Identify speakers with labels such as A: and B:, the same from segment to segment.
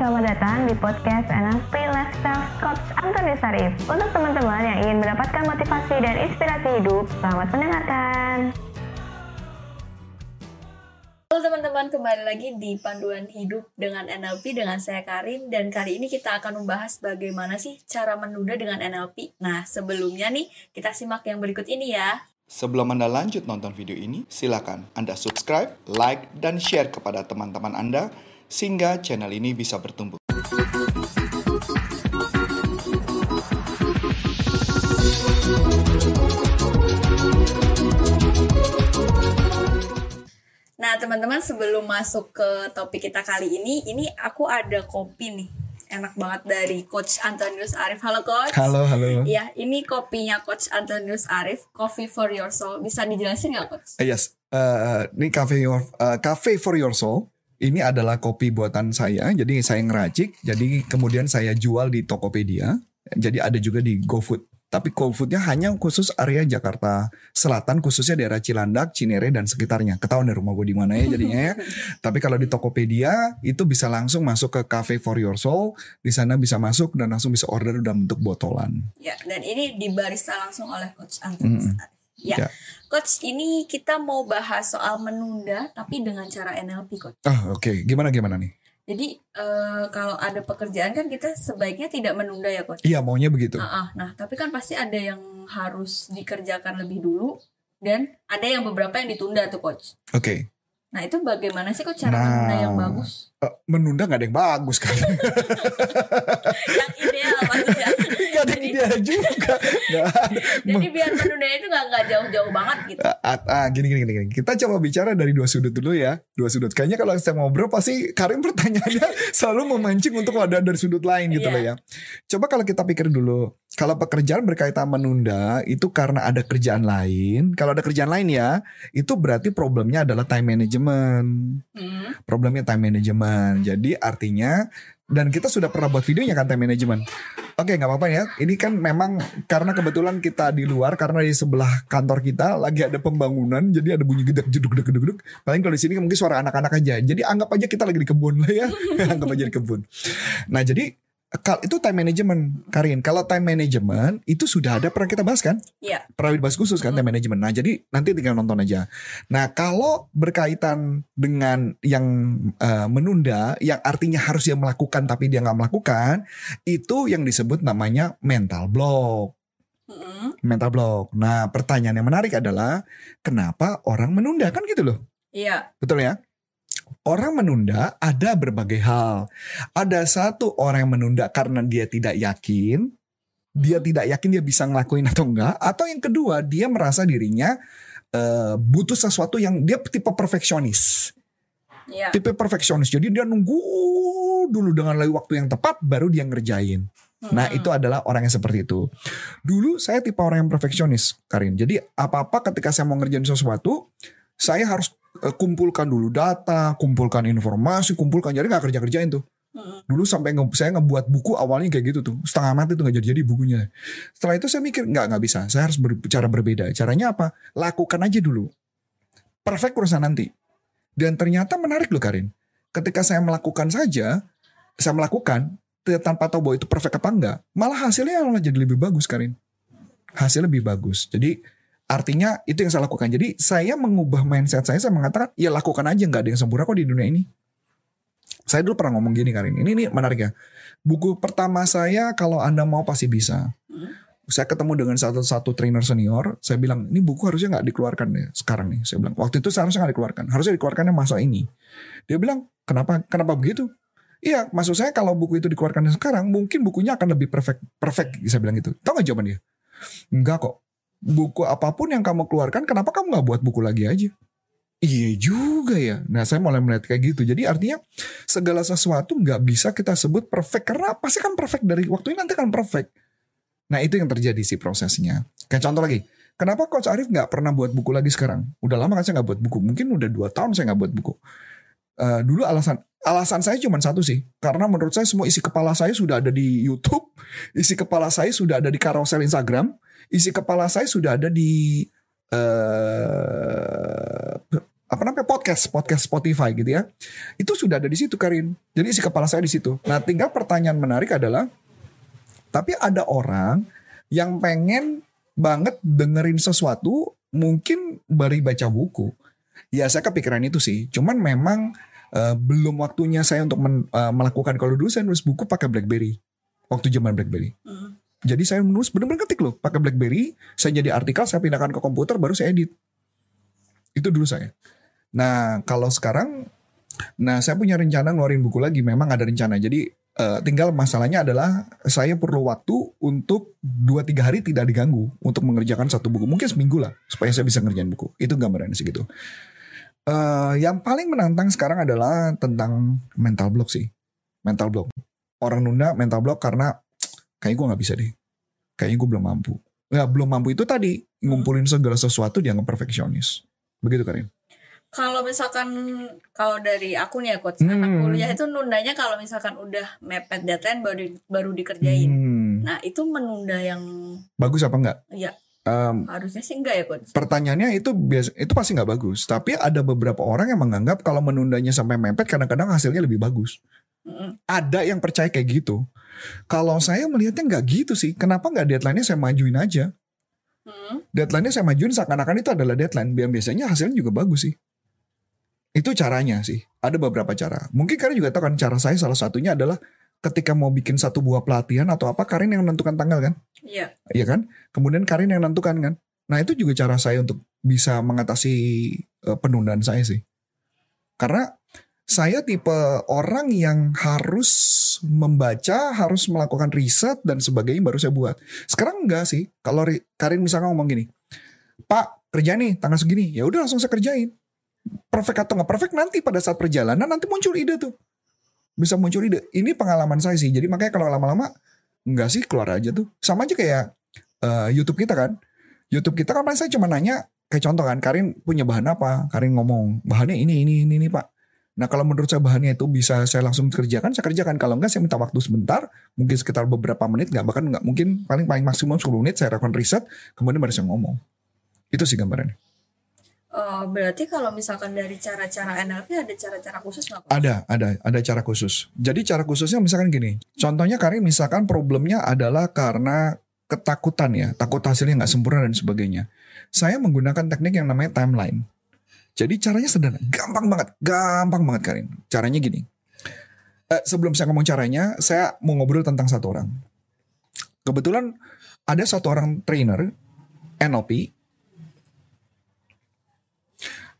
A: selamat datang di podcast NLP Lifestyle Coach Antoni Sarif. Untuk teman-teman yang ingin mendapatkan motivasi dan inspirasi hidup, selamat mendengarkan.
B: Halo teman-teman, kembali lagi di Panduan Hidup dengan NLP dengan saya Karin dan kali ini kita akan membahas bagaimana sih cara menunda dengan NLP. Nah, sebelumnya nih kita simak yang berikut ini ya.
C: Sebelum Anda lanjut nonton video ini, silakan Anda subscribe, like, dan share kepada teman-teman Anda sehingga channel ini bisa bertumbuh.
B: Nah, teman-teman sebelum masuk ke topik kita kali ini, ini aku ada kopi nih. Enak banget dari Coach Antonius Arif. Halo Coach.
D: Halo, halo.
B: Iya, ini kopinya Coach Antonius Arif, Coffee for Your Soul. Bisa dijelasin nggak Coach?
D: Uh, yes, uh, ini Cafe Your uh, Cafe for Your Soul. Ini adalah kopi buatan saya. Jadi saya ngeracik. Jadi kemudian saya jual di Tokopedia. Jadi ada juga di GoFood. Tapi GoFoodnya hanya khusus area Jakarta Selatan, khususnya daerah Cilandak, Cinere dan sekitarnya. Ketahuan deh rumah gue di mana ya jadinya ya. Tapi kalau di Tokopedia itu bisa langsung masuk ke Cafe for Your Soul. Di sana bisa masuk dan langsung bisa order dalam bentuk botolan.
B: Ya, dan ini dibarista langsung oleh Coach Antonius
D: Mm-mm.
B: Arif. Ya.
D: Ya.
B: Coach, ini kita mau bahas soal menunda tapi dengan cara NLP, Coach.
D: Ah, oke. Gimana gimana nih?
B: Jadi eh, kalau ada pekerjaan kan kita sebaiknya tidak menunda ya coach.
D: Iya, maunya begitu.
B: Ah, ah. Nah tapi kan pasti ada yang harus dikerjakan lebih dulu dan ada yang beberapa yang ditunda tuh coach.
D: Oke.
B: Nah itu bagaimana sih coach cara
D: Nah.
B: menunda yang bagus?
D: Eh, menunda nggak ada yang bagus kan?
B: yang.
D: Ide juga.
B: Jadi biar menunda itu nggak nggak jauh-jauh banget gitu.
D: Ah, ah, gini, gini gini gini. Kita coba bicara dari dua sudut dulu ya. Dua sudut. Kayaknya kalau saya ngobrol pasti Karim pertanyaannya selalu memancing untuk ada dari sudut lain gitu
B: Iya.
D: loh ya. Coba kalau kita pikir dulu, kalau pekerjaan berkaitan menunda itu karena ada kerjaan lain. Kalau ada kerjaan lain ya, itu berarti problemnya adalah time management.
B: Hmm.
D: Problemnya time management. Jadi artinya dan kita sudah pernah buat videonya kan time management. Oke nggak apa-apa ya. Ini kan memang karena kebetulan kita di luar karena di sebelah kantor kita lagi ada pembangunan jadi ada bunyi gedek jeduk gedek gedek gedek. Paling kalau di sini mungkin suara anak-anak aja. Jadi anggap aja kita lagi di kebun lah ya. anggap aja di kebun. Nah jadi itu time management Karin. Kalau time management itu sudah ada pernah kita bahas kan?
B: Iya.
D: pernah dibahas khusus kan time management. Nah jadi nanti tinggal nonton aja. Nah kalau berkaitan dengan yang eh, menunda, yang artinya harus dia melakukan tapi dia nggak melakukan, itu yang disebut namanya mental block.
B: Hmm.
D: Mental block. Nah pertanyaan yang menarik adalah kenapa orang menunda kan gitu loh,
B: Iya.
D: betul ya? Orang menunda ada berbagai hal. Ada satu orang yang menunda karena dia tidak yakin, dia tidak yakin dia bisa ngelakuin atau enggak. Atau yang kedua dia merasa dirinya eh, butuh sesuatu yang dia tipe perfeksionis.
B: Iya.
D: tipe perfeksionis. Jadi dia nunggu dulu dengan waktu yang tepat baru dia ngerjain. Nah
B: Hmm.
D: itu adalah orang yang seperti itu. Dulu saya tipe orang yang perfeksionis Karin. Jadi apa-apa ketika saya mau ngerjain sesuatu saya harus kumpulkan dulu data kumpulkan informasi kumpulkan jadi nggak kerja kerjain tuh. Dulu sampai nge- saya ngebuat buku awalnya kayak gitu tuh. Setengah mati tuh nggak jadi-jadi bukunya. Setelah itu saya mikir nggak nggak bisa. Saya harus berbicara berbeda. Caranya apa? Lakukan aja dulu. Perfect urusan nanti. Dan ternyata menarik loh Karin. Ketika saya melakukan saja, saya melakukan tanpa tahu bahwa itu perfect apa enggak, malah hasilnya malah jadi lebih bagus Karin. Hasil lebih bagus. Jadi artinya itu yang saya lakukan. Jadi saya mengubah mindset saya, saya mengatakan ya lakukan aja nggak ada yang sempurna kok di dunia ini. Saya dulu pernah ngomong gini Karin. Ini ini menarik ya. Buku pertama saya kalau Anda mau pasti bisa.
B: Hmm.
D: Saya ketemu dengan satu satu trainer senior. Saya bilang ini buku harusnya nggak dikeluarkan deh sekarang nih. Saya bilang waktu itu seharusnya nggak dikeluarkan. Harusnya dikeluarkannya masa ini. Dia bilang kenapa kenapa begitu? Iya, maksud saya kalau buku itu dikeluarkan sekarang, mungkin bukunya akan lebih perfect. Perfect, saya bilang gitu. Tahu nggak jawaban dia? Enggak kok. Buku apa pun yang kamu keluarkan, kenapa kamu nggak buat buku lagi aja? Iya juga ya. Nah saya mulai melihat kayak gitu. Jadi artinya segala sesuatu nggak bisa kita sebut perfect karena pasti kan perfect dari waktu ini nanti kan perfect. Nah itu yang terjadi sih prosesnya. Kayak contoh lagi, kenapa Coach Arif nggak pernah buat buku lagi sekarang? Udah lama kan saya nggak buat buku. Mungkin udah dua tahun saya nggak buat buku. Eh, dulu alasan alasan saya cuma satu sih, karena menurut saya semua isi kepala saya sudah ada di YouTube, isi kepala saya sudah ada di carousel Instagram, isi kepala saya sudah ada di eh apa namanya podcast podcast Spotify gitu ya. Itu sudah ada di situ Karin. Jadi isi kepala saya di situ. Nah tinggal pertanyaan menarik adalah tapi ada orang yang pengen banget dengerin sesuatu mungkin baru baca buku. Ya saya kepikiran itu sih. Cuman memang eh, belum waktunya saya untuk men- eh, melakukan. Kalau dulu saya nulis buku pakai BlackBerry waktu zaman BlackBerry
B: Mm.
D: jadi saya menulis bener-bener ketik loh pakai BlackBerry. Saya jadi artikel, saya pindahkan ke komputer, baru saya edit. Itu dulu saya. Nah kalau sekarang, nah saya punya rencana ngeluarin buku lagi. Memang ada rencana. Jadi eh, tinggal masalahnya adalah saya perlu waktu untuk 2-3 hari tidak diganggu untuk mengerjakan satu buku. Mungkin seminggu lah supaya saya bisa ngerjain buku. Itu gambarannya segitu. Eh, yang paling menantang sekarang adalah tentang mental block sih. Mental block. Orang nunda mental block karena kayaknya gue nggak bisa deh. Kayaknya gue belum mampu. Ya belum mampu itu tadi ngumpulin segala sesuatu dianggap perfeksionis. Begitu Karin?
B: Kalau misalkan kalau dari aku nih ya coach, anak
D: Hmm.
B: kuliah itu nundanya kalau misalkan udah mepet deadline baru baru dikerjain.
D: Hmm,
B: Nah itu menunda yang
D: bagus apa enggak
B: ya
D: Em,
B: harusnya sih enggak ya coach.
D: pertanyaannya itu biasa itu pasti nggak bagus. Tapi ada beberapa orang yang menganggap kalau menundanya sampai mepet kadang-kadang hasilnya lebih bagus Ada yang percaya kayak gitu. Kalau saya melihatnya nggak gitu sih. Kenapa nggak deadline-nya saya majuin aja?
B: Hmm.
D: deadline-nya saya majuin seakan-akan itu adalah deadline. Biar biasanya hasilnya juga bagus sih. Itu caranya sih. Ada beberapa cara. Mungkin kalian juga tahu kan cara saya salah satunya adalah ketika mau bikin satu buah pelatihan atau apa Karin yang menentukan tanggal kan?
B: Iya.
D: Iya kan? Kemudian Karin yang menentukan kan? Nah itu juga cara saya untuk bisa mengatasi eh, penundaan saya sih. Karena saya tipe orang yang harus membaca, harus melakukan riset dan sebagainya baru saya buat. Sekarang enggak sih. Kalau Ri- Karin misalnya ngomong gini, Pak kerja nih tanggal segini, ya udah langsung saya kerjain. Perfect atau nggak perfect nanti pada saat perjalanan nanti muncul ide tuh. Bisa muncul ide. Ini pengalaman saya sih. Jadi makanya kalau lama-lama enggak sih keluar aja tuh. Sama aja kayak eh, YouTube kita kan. YouTube kita kan saya cuma nanya kayak contoh kan Karin punya bahan apa? Karin ngomong bahannya ini ini ini ini Pak. Nah kalau menurut saya bahannya itu bisa saya langsung kerjakan, saya kerjakan. Kalau enggak saya minta waktu sebentar, mungkin sekitar beberapa menit, nggak bahkan nggak mungkin paling paling maksimum 10 menit saya lakukan riset, kemudian baru saya ngomong. Itu sih gambarannya.
B: Oh, berarti kalau misalkan dari cara-cara NLP ada cara-cara khusus nggak?
D: Ada, ada, ada cara khusus. Jadi cara khususnya misalkan gini, contohnya Karin misalkan problemnya adalah karena ketakutan ya, takut hasilnya nggak sempurna dan sebagainya. Saya menggunakan teknik yang namanya timeline. Jadi caranya sederhana, gampang banget, gampang banget Karin. Caranya gini. Eh, sebelum saya ngomong caranya, saya mau ngobrol tentang satu orang. Kebetulan ada satu orang trainer NLP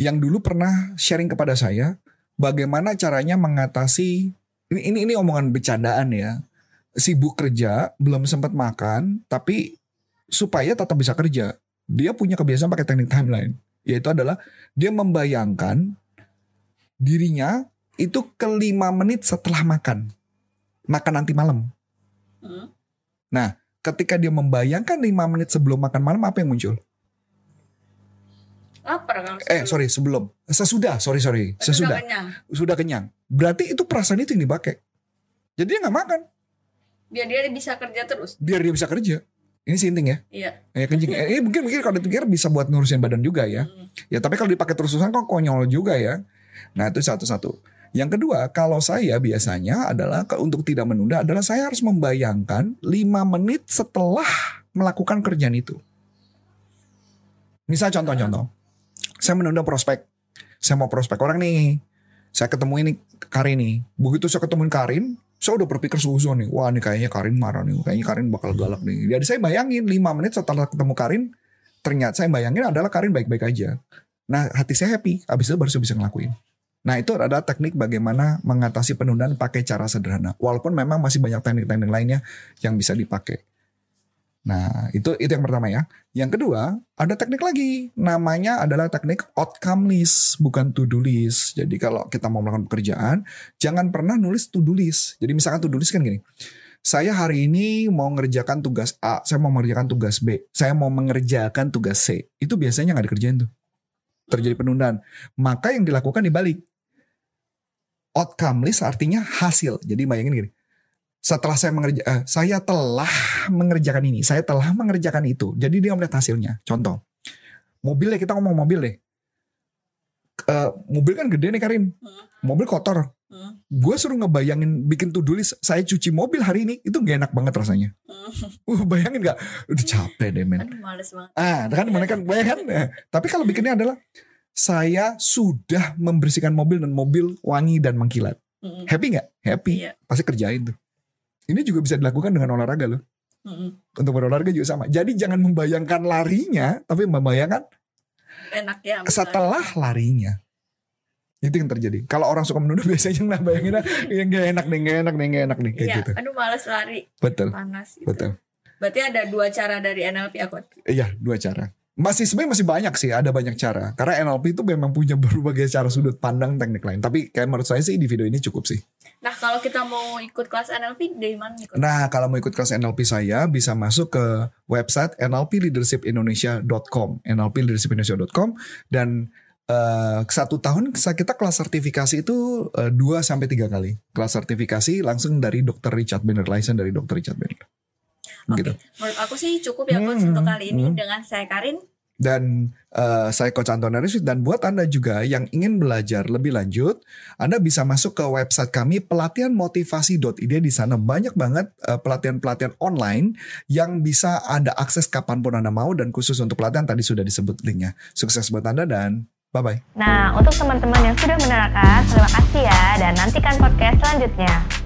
D: yang dulu pernah sharing kepada saya bagaimana caranya mengatasi ini ini ini omongan bercandaan ya. Sibuk kerja, belum sempat makan, tapi supaya tetap bisa kerja. Dia punya kebiasaan pakai teknik timeline, yaitu adalah dia membayangkan dirinya itu ke lima menit setelah makan. Makan nanti malam.
B: Hmm.
D: Ketika dia membayangkan lima menit sebelum makan malam apa yang muncul?
B: Lapar kalau
D: Eh sorry sebelum sesudah sorry sorry
B: Sudah
D: sesudah
B: kenyang.
D: sudah kenyang. Berarti itu perasaan itu yang dipakai. Jadi dia nggak makan
B: Biar dia bisa kerja terus.
D: biar dia bisa kerja. Ini sih intinya.
B: Iya.
D: Ya kencing. Eh, ini mungkin mungkin kalau dipikir bisa buat ngurusin badan juga ya.
B: Hmm.
D: Ya tapi kalau dipakai terus-terusan kok konyol juga ya. Nah itu satu-satu. Yang kedua, kalau saya biasanya adalah untuk tidak menunda adalah saya harus membayangkan 5 menit setelah melakukan kerjaan itu. Misal contoh-contoh. Saya menunda prospek. Saya mau prospek orang nih. Saya ketemu ini Karin nih. Begitu saya ketemuin Karin, saya udah berpikir suzon nih. Wah ini kayaknya Karin marah nih. Kayaknya Karin bakal galak nih. Jadi saya bayangin 5 menit setelah ketemu Karin, ternyata saya bayangin adalah Karin baik-baik aja. Nah hati saya happy. Habis itu baru saya bisa ngelakuin. Nah itu adalah teknik bagaimana mengatasi penundaan pakai cara sederhana. Walaupun memang masih banyak teknik-teknik lainnya yang bisa dipakai. Nah itu itu yang pertama ya. Yang kedua ada teknik lagi. Namanya adalah teknik outcome list bukan to do list. Jadi kalau kita mau melakukan pekerjaan jangan pernah nulis to do list. Jadi misalkan to do list kan gini. Saya hari ini mau mengerjakan tugas A, saya mau mengerjakan tugas B, saya mau mengerjakan tugas C. Itu biasanya nggak dikerjain tuh. Terjadi penundaan. Maka yang dilakukan dibalik. Outcome list artinya hasil. Jadi bayangin gini. Setelah saya mengerja, eh, saya telah mengerjakan ini, saya telah mengerjakan itu. Jadi dia melihat hasilnya. Contoh, mobil deh kita ngomong mobil deh. eh, mobil kan gede nih Karin.
B: Hmm.
D: Mobil kotor.
B: Hmm.
D: Gue suruh ngebayangin bikin to do list saya cuci mobil hari ini itu gak enak banget rasanya.
B: Hmm.
D: Uh, bayangin gak? Udah capek deh men.
B: Aduh males banget.
D: Ah, kan mana kan bayangkan. Eh, Tapi kalau bikinnya adalah saya sudah membersihkan mobil dan mobil wangi dan mengkilat. Happy nggak? Happy.
B: Iya.
D: Pasti kerjain tuh. Ini juga bisa dilakukan dengan olahraga loh.
B: Mm-mm.
D: Untuk berolahraga juga sama. Jadi jangan membayangkan larinya, tapi membayangkan
B: Enak ya. misalnya.
D: setelah larinya. Itu yang terjadi. Kalau orang suka menunda biasanya nah bayanginnya yang gak enak nih, gak enak nih, gak enak nih kayak
B: Iya,
D: gitu.
B: aduh males lari,
D: Betul,
B: panas. Gitu.
D: betul.
B: Berarti ada dua cara dari NLP aku.
D: Iya, dua cara. Masih sebenarnya masih banyak sih, ada banyak cara. Karena NLP itu memang punya berbagai cara sudut pandang teknik lain. Tapi kayak menurut saya sih di video ini cukup sih.
B: Nah kalau kita mau ikut kelas NLP dari mana? Coach?
D: Nah, kalau mau ikut kelas NLP saya bisa masuk ke website nlpleadershipindonesia.com, nlpleadershipindonesia.com dan eh, satu tahun kita kelas sertifikasi itu dua sampai tiga kali. Kelas sertifikasi langsung dari Dr. Richard Benner, license dari Dr. Richard Benner.
B: Oke,
D: Gitu.
B: menurut aku sih cukup ya coach
D: Hmm,
B: untuk kali ini
D: hmm.
B: dengan saya Karin.
D: Dan eh, saya Coach Anton Aris dan buat Anda juga yang ingin belajar lebih lanjut, Anda bisa masuk ke website kami pelatihanmotivasi.id di sana banyak banget eh, pelatihan-pelatihan online yang bisa Anda akses kapan pun Anda mau dan khusus untuk pelatihan tadi sudah disebut linknya. Sukses buat Anda dan bye-bye.
A: Nah, untuk teman-teman yang sudah menerangkan, terima kasih ya dan nantikan podcast selanjutnya.